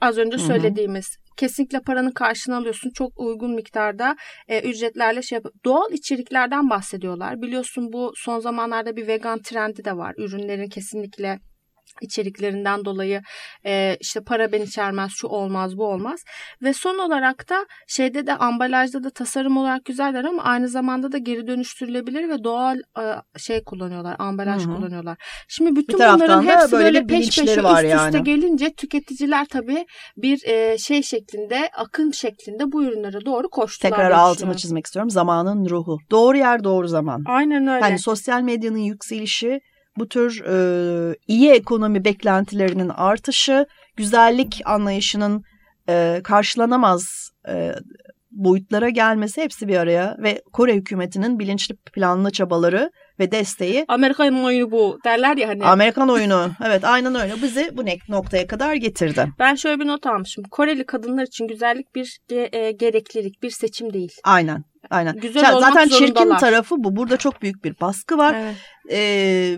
Az önce Hı hı. söylediğimiz. Kesinlikle paranın karşılığını alıyorsun. Çok uygun miktarda e, ücretlerle şey yap. Doğal içeriklerden bahsediyorlar. Biliyorsun bu son zamanlarda bir vegan trendi de var. Ürünlerin kesinlikle içeriklerinden dolayı e, işte para ben içermez, şu olmaz, bu olmaz. Ve son olarak da şeyde de ambalajda da tasarım olarak güzeller ama aynı zamanda da geri dönüştürülebilir ve doğal e, şey kullanıyorlar, ambalaj Hı hı. kullanıyorlar. Şimdi bütün bunların hepsi böyle böyle, peş peşe var üst üste yani. gelince tüketiciler tabii bir e, şey şeklinde, akım şeklinde bu ürünlere doğru koştular. Tekrar altını çizmek istiyorum. Zamanın ruhu. Doğru yer doğru zaman. Aynen öyle. Yani sosyal medyanın yükselişi, bu tür e, iyi ekonomi beklentilerinin artışı, güzellik anlayışının e, karşılanamaz e, boyutlara gelmesi hepsi bir araya ve Kore hükümetinin bilinçli planlı çabaları ve desteği Amerika'nın oyunu bu derler ya hani. Amerikan oyunu evet aynen öyle bizi bu noktaya kadar getirdi. Ben şöyle bir not almışım. Koreli kadınlar için güzellik bir e, gereklilik, bir seçim değil. Aynen. Aynen. Güzel Ya olmak Zaten çirkin tarafı bu. Burada çok büyük bir baskı var. Evet. Ee,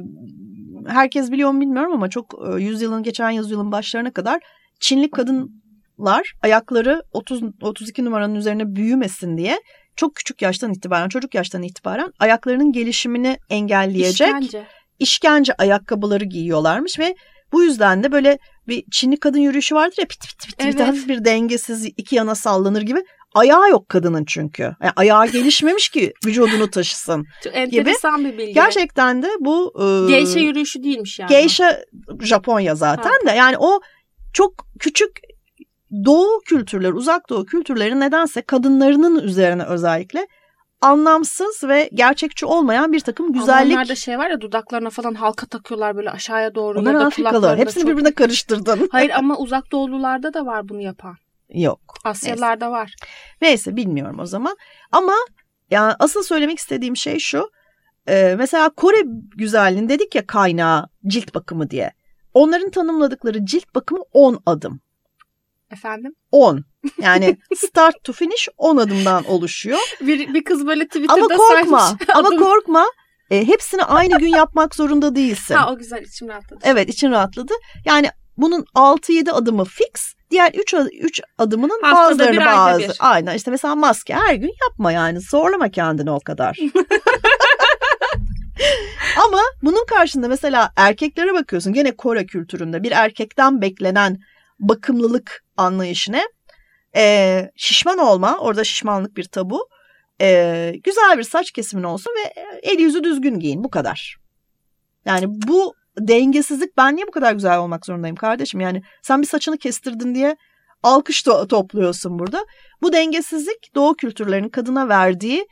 herkes biliyor mu bilmiyorum ama çok e, yüzyılın geçen yüzyılın başlarına kadar Çinli kadınlar ayakları 30 32 numaranın üzerine büyümesin diye çok küçük yaştan itibaren çocuk yaştan itibaren ayaklarının gelişimini engelleyecek İşkence. işkence ayakkabıları giyiyorlarmış ve bu yüzden de böyle bir Çinli kadın yürüyüşü vardır ya pit pit pit, pit Evet. hafif bir dengesiz iki yana sallanır gibi. Ayağı yok kadının çünkü. Yani ayağı gelişmemiş ki vücudunu taşısın. Çok enteresan bir bilgi. Gerçekten de bu e, Geisha yürüyüşü değilmiş yani. Geisha Japonya zaten de yani o çok küçük doğu kültürleri, uzak doğu kültürleri nedense kadınlarının üzerine özellikle anlamsız ve gerçekçi olmayan bir takım güzellik. Onlarda şey var ya dudaklarına falan halka takıyorlar böyle aşağıya doğru. Onlar Afrikalı. Hepsini çok- birbirine karıştırdın. Hayır ama uzak doğulularda da var bunu yapan. Yok. Asyalarda var. Neyse bilmiyorum o zaman. Ama yani asıl söylemek istediğim şey şu. Ee, mesela Kore güzelliğin dedik ya kaynağı cilt bakımı diye. Onların tanımladıkları cilt bakımı 10 adım. Efendim? 10. Yani start to finish 10 adımdan oluşuyor. Bir, bir kız böyle Twitter'da Ama korkma. saymış. ama korkma. E, hepsini aynı gün yapmak zorunda değilsin. Ha o güzel içim rahatladı. Evet için rahatladı. Yani bunun 6-7 adımı fix. Diğer 3 3 adımının Haftada bazılarını bir, bazı. bir. Aynen işte mesela maske her gün yapma yani. Zorlama kendini o kadar. Ama bunun karşında mesela erkeklere bakıyorsun. Gene Kore kültüründe bir erkekten beklenen bakımlılık anlayışı ne? Ee, şişman olma. Orada şişmanlık bir tabu. Ee, güzel bir saç kesimin olsun ve el yüzü düzgün giyin. Bu kadar. Yani bu dengesizlik ben niye bu kadar güzel olmak zorundayım kardeşim? Yani sen bir saçını kestirdin diye alkış to- topluyorsun burada. Bu dengesizlik doğu kültürlerinin kadına verdiği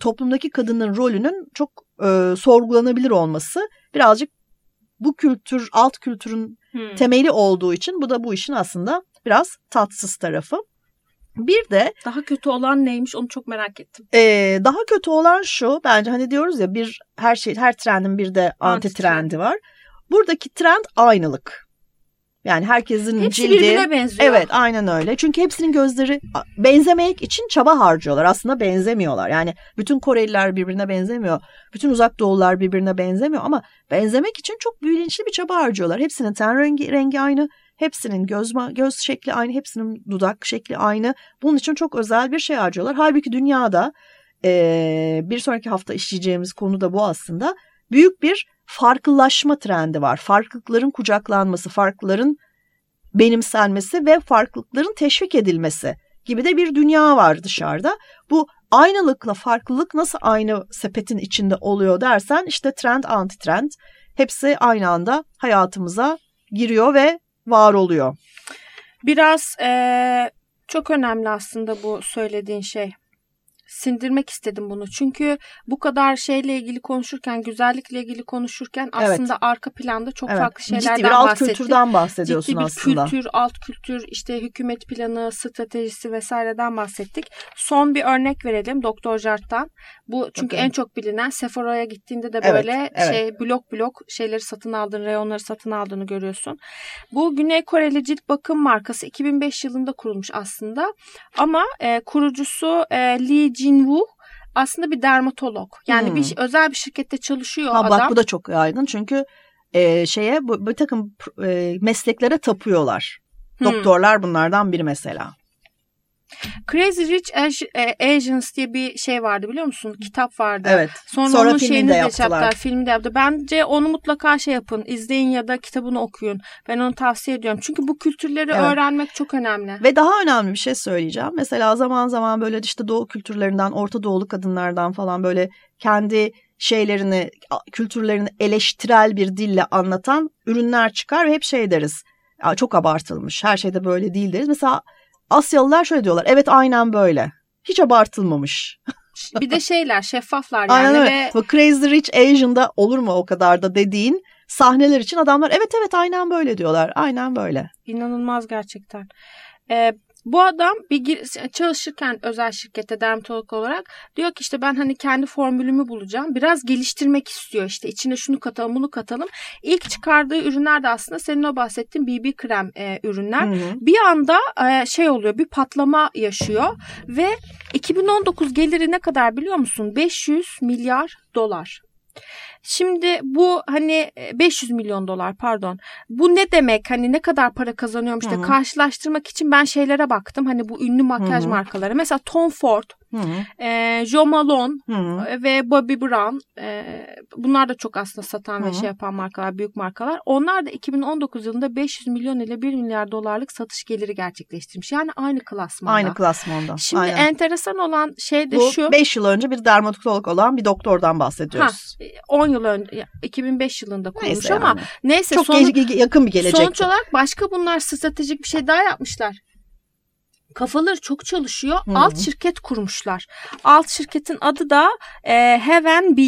toplumdaki kadının rolünün çok e, sorgulanabilir olması birazcık bu kültür alt kültürün hmm. temeli olduğu için bu da bu işin aslında biraz tatsız tarafı. Bir de daha kötü olan neymiş onu çok merak ettim. E, daha kötü olan şu bence hani diyoruz ya bir her şey her trendin bir de anti trendi var. Buradaki trend aynılık. Yani herkesin Hepsi cildi. birbirine benziyor. Evet aynen öyle. Çünkü hepsinin gözleri benzemek için çaba harcıyorlar. Aslında benzemiyorlar. Yani bütün Koreliler birbirine benzemiyor. Bütün uzak doğulular birbirine benzemiyor ama benzemek için çok bilinçli bir çaba harcıyorlar. Hepsinin ten rengi, rengi aynı. Hepsinin göz, göz şekli aynı. Hepsinin dudak şekli aynı. Bunun için çok özel bir şey harcıyorlar. Halbuki dünyada e, bir sonraki hafta işleyeceğimiz konu da bu aslında. Büyük bir farklılaşma trendi var. Farklılıkların kucaklanması, farklıların benimsenmesi ve farklılıkların teşvik edilmesi gibi de bir dünya var dışarıda. Bu aynılıkla farklılık nasıl aynı sepetin içinde oluyor dersen işte trend anti trend hepsi aynı anda hayatımıza giriyor ve var oluyor. Biraz ee, çok önemli aslında bu söylediğin şey sindirmek istedim bunu. Çünkü bu kadar şeyle ilgili konuşurken, güzellikle ilgili konuşurken aslında evet. arka planda çok evet. farklı şeylerden Ciddi bir alt kültürden bahsediyorsun Ciddi bir aslında. kültür, alt kültür, işte hükümet planı, stratejisi vesaireden bahsettik. Son bir örnek verelim Doktor Jart'tan. Bu çünkü okay. en çok bilinen Sephora'ya gittiğinde de böyle evet, evet. şey blok blok şeyleri satın aldığını, reyonları satın aldığını görüyorsun. Bu Güney Koreli cilt bakım markası 2005 yılında kurulmuş aslında. Ama e, kurucusu e, Lee Jinwoo aslında bir dermatolog. Yani hmm. bir özel bir şirkette çalışıyor ha, adam. Bak bu da çok yaygın çünkü e, şeye bu, bir takım e, mesleklere tapıyorlar. Hmm. Doktorlar bunlardan biri mesela. Crazy Rich e, Asians diye bir şey vardı biliyor musun? Kitap vardı. Evet. Sonra, Sonra onun şeyini de yaptılar. Filmi de yaptı. Bence onu mutlaka şey yapın. izleyin ya da kitabını okuyun. Ben onu tavsiye ediyorum. Çünkü bu kültürleri evet. öğrenmek çok önemli. Ve daha önemli bir şey söyleyeceğim. Mesela zaman zaman böyle işte doğu kültürlerinden, Orta Doğulu kadınlardan falan böyle kendi şeylerini, kültürlerini eleştirel bir dille anlatan ürünler çıkar ve hep şey deriz. Çok abartılmış. Her şeyde böyle değil deriz. Mesela Asyalılar şöyle diyorlar. Evet aynen böyle. Hiç abartılmamış. bir de şeyler şeffaflar yani. Aynen öyle. Ve... Crazy Rich Asian'da olur mu o kadar da dediğin sahneler için adamlar evet evet aynen böyle diyorlar. Aynen böyle. İnanılmaz gerçekten. Ee, bu adam bir çalışırken özel şirkette dermatolog olarak diyor ki işte ben hani kendi formülümü bulacağım. Biraz geliştirmek istiyor işte içine şunu katalım bunu katalım. İlk çıkardığı ürünler de aslında senin o bahsettiğin BB krem e, ürünler. Hı hı. Bir anda e, şey oluyor bir patlama yaşıyor ve 2019 geliri ne kadar biliyor musun? 500 milyar dolar. Şimdi bu hani 500 milyon dolar pardon. Bu ne demek? Hani ne kadar para kazanıyorum işte Hı-hı. karşılaştırmak için ben şeylere baktım. Hani bu ünlü makyaj Hı-hı. markaları. Mesela Tom Ford e, Jo Malone Hı-hı. ve Bobby Brown e, bunlar da çok aslında satan Hı-hı. ve şey yapan markalar, büyük markalar. Onlar da 2019 yılında 500 milyon ile 1 milyar dolarlık satış geliri gerçekleştirmiş. Yani aynı klasmanda. Aynı klasmanda. Şimdi Aynen. enteresan olan şey de Bu, şu. 5 yıl önce bir dermatolog olan bir doktordan bahsediyoruz. Ha, 10 yıl önce 2005 yılında kurulmuş neyse ama yani. neyse çok sonu, yakın bir gelecek. Sonuç olarak başka bunlar stratejik bir şey daha yapmışlar kafaları çok çalışıyor. Hmm. Alt şirket kurmuşlar. Alt şirketin adı da e, Heaven B.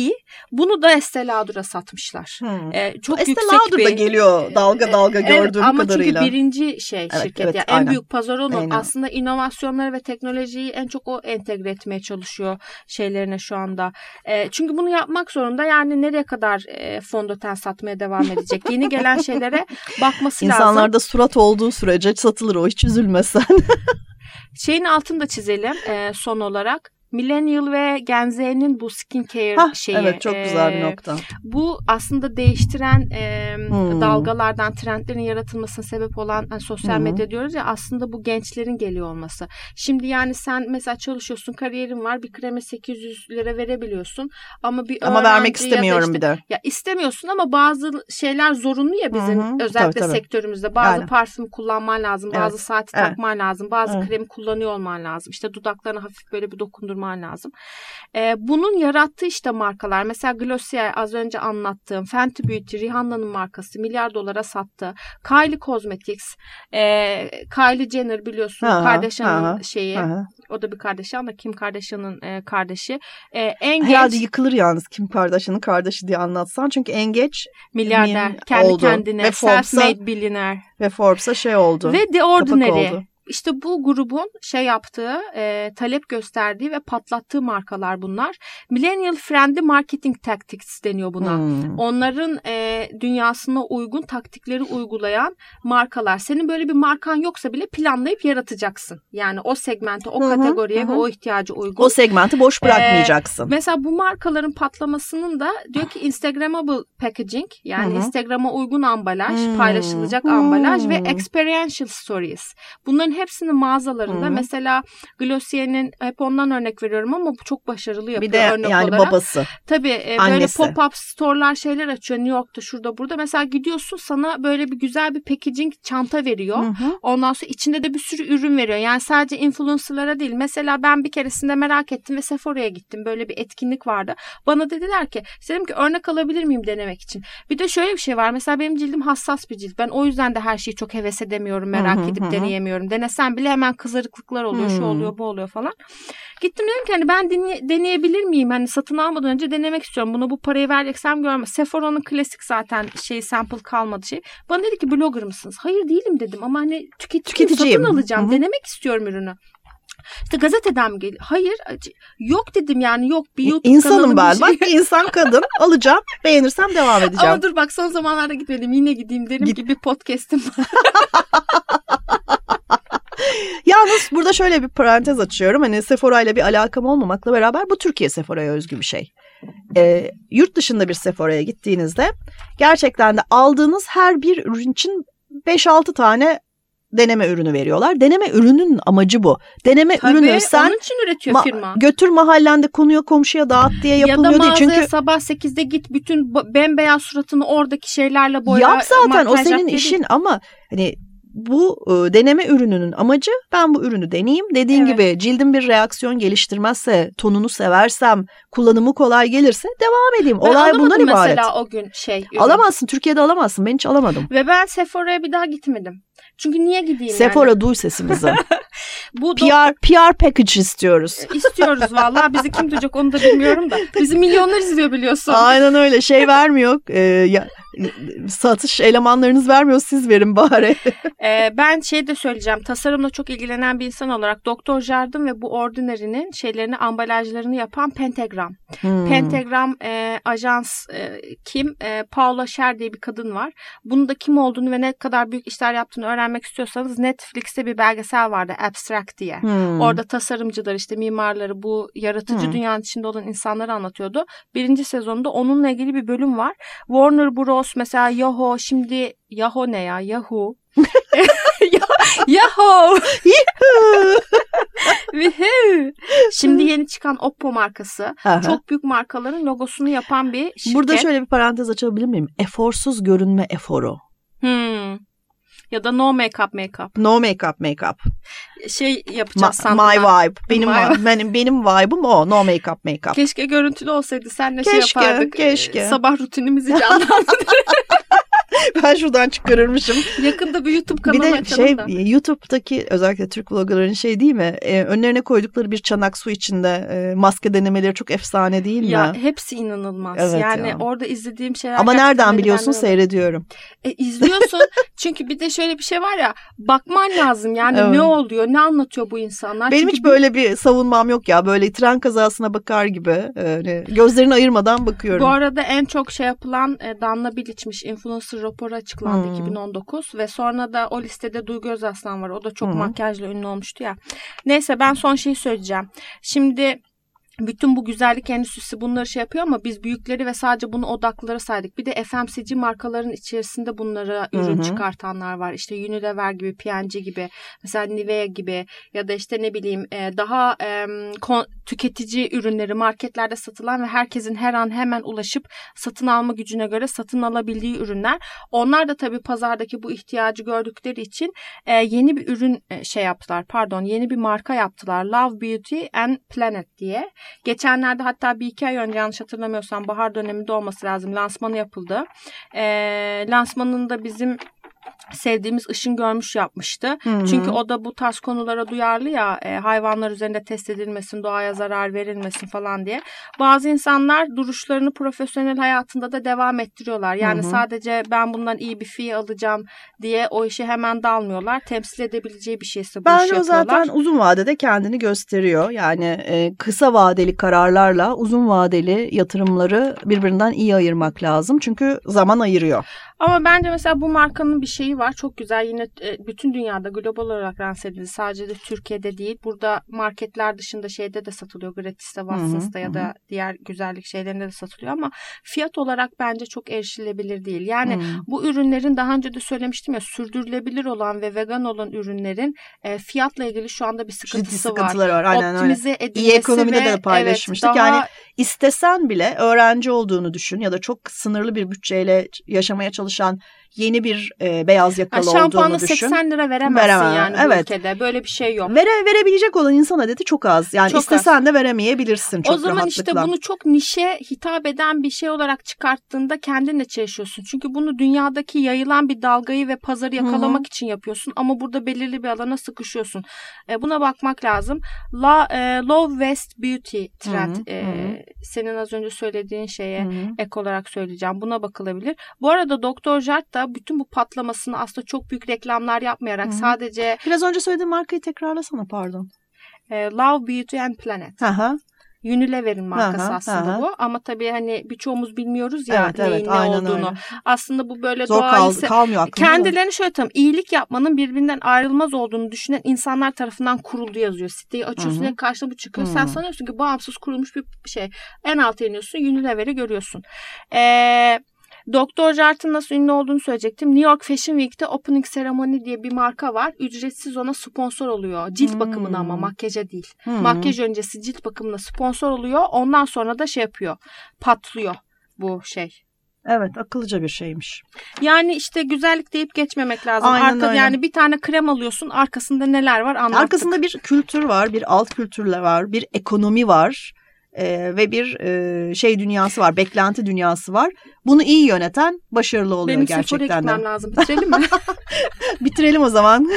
Bunu da Estee Lauder'a satmışlar. Hmm. E, çok Estee yüksek Lauder bir, da geliyor dalga dalga gördüğüm evet, ama kadarıyla. Ama çünkü birinci şey evet, şirket. Evet, yani en büyük pazar onun. Aynen. Aslında inovasyonları ve teknolojiyi en çok o entegre etmeye çalışıyor şeylerine şu anda. E, çünkü bunu yapmak zorunda. Yani nereye kadar e, fondöten satmaya devam edecek? Yeni gelen şeylere bakması İnsanlarda lazım. İnsanlarda surat olduğu sürece satılır o hiç üzülmesen. Şeyin altını da çizelim e, son olarak. Millennial ve Gen Z'nin bu skincare Hah, şeyi. Evet çok güzel bir nokta. Bu aslında değiştiren e, hmm. dalgalardan trendlerin yaratılmasına sebep olan hani sosyal hmm. medya diyoruz ya aslında bu gençlerin geliyor olması. Şimdi yani sen mesela çalışıyorsun kariyerin var bir kreme 800 lira verebiliyorsun ama bir Ama vermek istemiyorum işte, bir de. Ya istemiyorsun ama bazı şeyler zorunlu ya bizim hmm. özellikle tabii, tabii. sektörümüzde. Bazı Aynen. parfüm kullanman lazım, evet. bazı saati evet. takman lazım, bazı evet. kremi kullanıyor olman lazım. İşte dudaklarına hafif böyle bir dokundur durman lazım. E, bunun yarattığı işte markalar. Mesela Glossier az önce anlattığım Fenty Beauty, Rihanna'nın markası milyar dolara sattı. Kylie Cosmetics, e, Kylie Jenner biliyorsun Kardashian'ın şeyi. Aha. O da bir Kardashian da Kim Kardashian'ın e, kardeşi. E, en Herhalde genç yıkılır yalnız Kim Kardashian'ın kardeşi diye anlatsan. Çünkü en geç milyarder. Kendi oldu. kendine. Self-made billionaire. ve Forbes'a şey oldu. Ve The Ordinary. oldu. İşte bu grubun şey yaptığı, e, talep gösterdiği ve patlattığı markalar bunlar. Millennial Friendly Marketing Tactics deniyor buna. Hmm. Onların e, dünyasına uygun taktikleri uygulayan markalar. Senin böyle bir markan yoksa bile planlayıp yaratacaksın. Yani o segmente, o kategoriye hı ve o ihtiyaca uygun. O segmenti boş bırakmayacaksın. Mesela bu markaların patlamasının da diyor ki Instagrammable packaging yani. Instagram'a uygun ambalaj, Hmm. paylaşılacak Hmm. ambalaj ve experiential stories. Bunların hepsinin mağazalarında Hı. mesela Glossier'in hep ondan örnek veriyorum ama bu çok başarılı yapıyor bir de örnek yani olarak. babası. Tabii e, böyle pop-up store'lar şeyler açıyor New York'ta şurada burada. Mesela gidiyorsun sana böyle bir güzel bir packaging çanta veriyor. Hı hı. Ondan sonra içinde de bir sürü ürün veriyor. Yani sadece influencerlara değil. Mesela ben bir keresinde merak ettim ve Sephora'ya gittim. Böyle bir etkinlik vardı. Bana dediler ki dedim ki örnek alabilir miyim denemek için. Bir de şöyle bir şey var. Mesela benim cildim hassas bir cilt. Ben o yüzden de her şeyi çok heves edemiyorum. Merak Hı hı, edip hı deneyemiyorum. Denesem bile hemen kızarıklıklar oluyor. Şu Hmm. oluyor bu oluyor falan. Gittim dedim ki hani ben dinle- deneyebilir miyim? Hani satın almadan önce denemek istiyorum. Buna bu parayı vereceksem görme. Sephora'nın klasik zaten şey sample kalmadı şey. Bana dedi ki blogger mısınız? Hayır değilim dedim ama hani tüketiciyim, Tüketiciyim. satın alacağım. Hı hı. Denemek istiyorum ürünü. İşte gazeteden mi geliyor? Hayır. Yok dedim yani yok. Bir YouTube İnsanım ben. şey. Bak insan kadın. Alacağım. Beğenirsem devam edeceğim. Ama dur bak son zamanlarda gitmedim. Yine gideyim derim Git. ki bir podcast'im var. Yalnız burada şöyle bir parantez açıyorum. Hani Sephora ile bir alakam olmamakla beraber bu Türkiye Sephora'ya özgü bir şey. Ee, yurt dışında bir Sephora'ya gittiğinizde gerçekten de aldığınız her bir ürün için 5-6 tane deneme ürünü veriyorlar. Deneme ürünün amacı bu. Deneme Tabii ürünü sen onun için üretiyor ma- firma. götür mahallende konuya komşuya dağıt diye Ya da yapılmıyor değil. Çünkü sabah 8'de git bütün bembeyaz suratını oradaki şeylerle boya. yap zaten o senin işin ama hani bu e, deneme ürününün amacı ben bu ürünü deneyeyim. Dediğin Evet. gibi cildim bir reaksiyon geliştirmezse, tonunu seversem, kullanımı kolay gelirse devam edeyim. Ben Olay bundan alamadım ibaret. mesela o gün şey. ürün. Alamazsın. Türkiye'de alamazsın. Ben hiç alamadım. Ve ben Sephora'ya bir daha gitmedim. Çünkü niye gideyim Sephora yani? duy sesimizi. Bu PR PR package istiyoruz. istiyoruz vallahi. Bizi kim duyacak onu da bilmiyorum da. Bizi milyonlar izliyor biliyorsun. Aynen öyle. Şey vermiyor. e, ya, satış elemanlarınız vermiyor. Siz verin bari. Ee, ben şey de söyleyeceğim. Tasarımla çok ilgilenen bir insan olarak Doktor Jardim ve bu Ordinary'nin şeylerini, ambalajlarını yapan Pentagram. Hmm. Pentagram e, ajans e, kim? E, Paula Scher diye bir kadın var. Bunun da kim olduğunu ve ne kadar büyük işler yaptığını öğrenmek istiyorsanız Netflix'te bir belgesel vardı Abstract diye. Hmm. Orada tasarımcılar işte mimarları bu yaratıcı Hmm. dünyanın içinde olan insanları anlatıyordu. Birinci sezonda onunla ilgili bir bölüm var. Warner Bros mesela Yahoo şimdi Yahoo ne ya? Yahoo. Yahoo. Şimdi yeni çıkan Oppo markası. Aha. Çok büyük markaların logosunu yapan bir şirket. Burada şöyle bir parantez açabilir miyim? Eforsuz görünme eforu. Hmm. Ya da no make-up make-up. No make-up make-up. Şey yapacağız Ma- sandım my ben. vibe. Benim My benim benim vibe'ım o. No make-up make-up. Keşke görüntülü olsaydı. Senle şey Keşke, yapardık. keşke. Ee, Sabah rutinimizi canlandırdık. ben şuradan çıkarırmışım. Yakında bir YouTube bir kanalı de açalım şey da. YouTube'daki özellikle Türk vloggerların şey değil mi? Ee, önlerine koydukları bir çanak su içinde e, maske denemeleri çok efsane değil mi? Ya hepsi inanılmaz. Evet yani ya. orada izlediğim şeyler Ama nereden biliyorsun seyrediyorum. E, izliyorsun çünkü bir de şöyle bir şey var ya bakman lazım yani Evet. ne oluyor ne anlatıyor bu insanlar. Benim Çünkü hiç böyle bir savunmam yok ya. Böyle tren kazasına bakar gibi. Öyle gözlerini ayırmadan bakıyorum. Bu arada en çok şey yapılan e, Danla Bilic'miş influencer raporu açıklandı Hmm. 2019 ve sonra da o listede Duygu Özaslan var. O da çok Hmm. makyajla ünlü olmuştu ya. Neyse ben son şeyi söyleyeceğim. Şimdi bütün bu güzellik endüstrisi bunları şey yapıyor ama biz büyükleri ve sadece bunu odaklıları saydık. Bir de FMCG markaların içerisinde bunlara ürün Hı hı. çıkartanlar var. İşte Unilever gibi, P&G gibi, mesela Nivea gibi ya da işte ne bileyim e, daha tüketici ürünleri marketlerde satılan ve herkesin her an hemen ulaşıp satın alma gücüne göre satın alabildiği ürünler. Onlar da tabii pazardaki bu ihtiyacı gördükleri için e, yeni bir ürün e, şey yaptılar. Pardon yeni bir marka yaptılar. Love Beauty and Planet diye. Geçenlerde hatta bir iki ay önce yanlış hatırlamıyorsam bahar döneminde olması lazım. Lansmanı yapıldı. E, lansmanında bizim sevdiğimiz ışın görmüş yapmıştı. Hı-hı. Çünkü o da bu tarz konulara duyarlı ya e, hayvanlar üzerinde test edilmesin, doğaya zarar verilmesin falan diye. Bazı insanlar duruşlarını profesyonel hayatında da devam ettiriyorlar. Yani Hı-hı. sadece ben bundan iyi bir fee alacağım diye o işe hemen dalmıyorlar. Temsil edebileceği bir şeyse bu Bence işi yapıyorlar. zaten uzun vadede kendini gösteriyor. Yani e, kısa vadeli kararlarla uzun vadeli yatırımları birbirinden iyi ayırmak lazım. Çünkü zaman ayırıyor. Ama bence mesela bu markanın bir şeyi var. Çok güzel. Yine e, bütün dünyada global olarak lanse edildi. Sadece de Türkiye'de değil. Burada marketler dışında şeyde de satılıyor. Gratis'te, Watson's'ta ya da diğer güzellik şeylerinde de satılıyor ama fiyat olarak bence çok erişilebilir değil. Yani hı. bu ürünlerin daha önce de söylemiştim ya sürdürülebilir olan ve vegan olan ürünlerin e, fiyatla ilgili şu anda bir sıkıntısı Ciddi sıkıntılar var. Aynen Optimize öyle. İyi ekonomide ve, de paylaşmıştık. Evet, daha... Yani istesen bile öğrenci olduğunu düşün ya da çok sınırlı bir bütçeyle yaşamaya çalışan yeni bir e, beyaz yakalı ha, olduğunu düşün. 80 lira veremezsin Veremem. yani evet. ülkede. Böyle bir şey yok. Vere, verebilecek olan insan adeti çok az. Yani çok istesen az. de veremeyebilirsin çok O zaman rahatlıkla. işte bunu çok nişe hitap eden bir şey olarak çıkarttığında kendinle çelişiyorsun. Çünkü bunu dünyadaki yayılan bir dalgayı ve pazarı yakalamak Hı-hı. için yapıyorsun. Ama burada belirli bir alana sıkışıyorsun. E, buna bakmak lazım. La, e, Low West Beauty trend. E, senin az önce söylediğin şeye Hı-hı. ek olarak söyleyeceğim. Buna bakılabilir. Bu arada Doktor Jart da bütün bu patlamasını aslında çok büyük reklamlar yapmayarak Hı-hı. sadece... Biraz önce söylediğin markayı tekrarlasana pardon. E, Love, Beauty and Planet. Hı Unilever'in markası aha, aslında aha. bu. Ama tabii hani birçoğumuz bilmiyoruz ya evet, neyin evet, ne olduğunu. Öyle. Aslında bu böyle Zor kal, kalmıyor aklımda. Kendilerini şöyle tanım. iyilik yapmanın birbirinden ayrılmaz olduğunu düşünen insanlar tarafından kuruldu yazıyor. Siteyi açıyorsun ve karşına bu çıkıyor. Hı-hı. Sen sanıyorsun ki bağımsız kurulmuş bir şey. En alta iniyorsun Unilever'i görüyorsun. Eee Doktor Jart'ın nasıl ünlü olduğunu söyleyecektim. New York Fashion Week'te Opening Ceremony diye bir marka var. Ücretsiz ona sponsor oluyor. Cilt hmm. bakımına ama makyaja değil. Hmm. Makyaj öncesi cilt bakımına sponsor oluyor. Ondan sonra da şey yapıyor. Patlıyor bu şey. Evet akıllıca bir şeymiş. Yani işte güzellik deyip geçmemek lazım. Aynen Arka, öyle. Yani bir tane krem alıyorsun arkasında neler var anlattık. Arkasında bir kültür var, bir alt kültürler var, bir ekonomi var e, ve bir e, şey dünyası var, beklenti dünyası var. Bunu iyi yöneten başarılı oluyor Benim gerçekten. Benim lazım. Bitirelim mi? Bitirelim o zaman.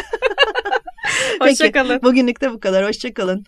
Hoşçakalın. Bugünlük de bu kadar. Hoşçakalın.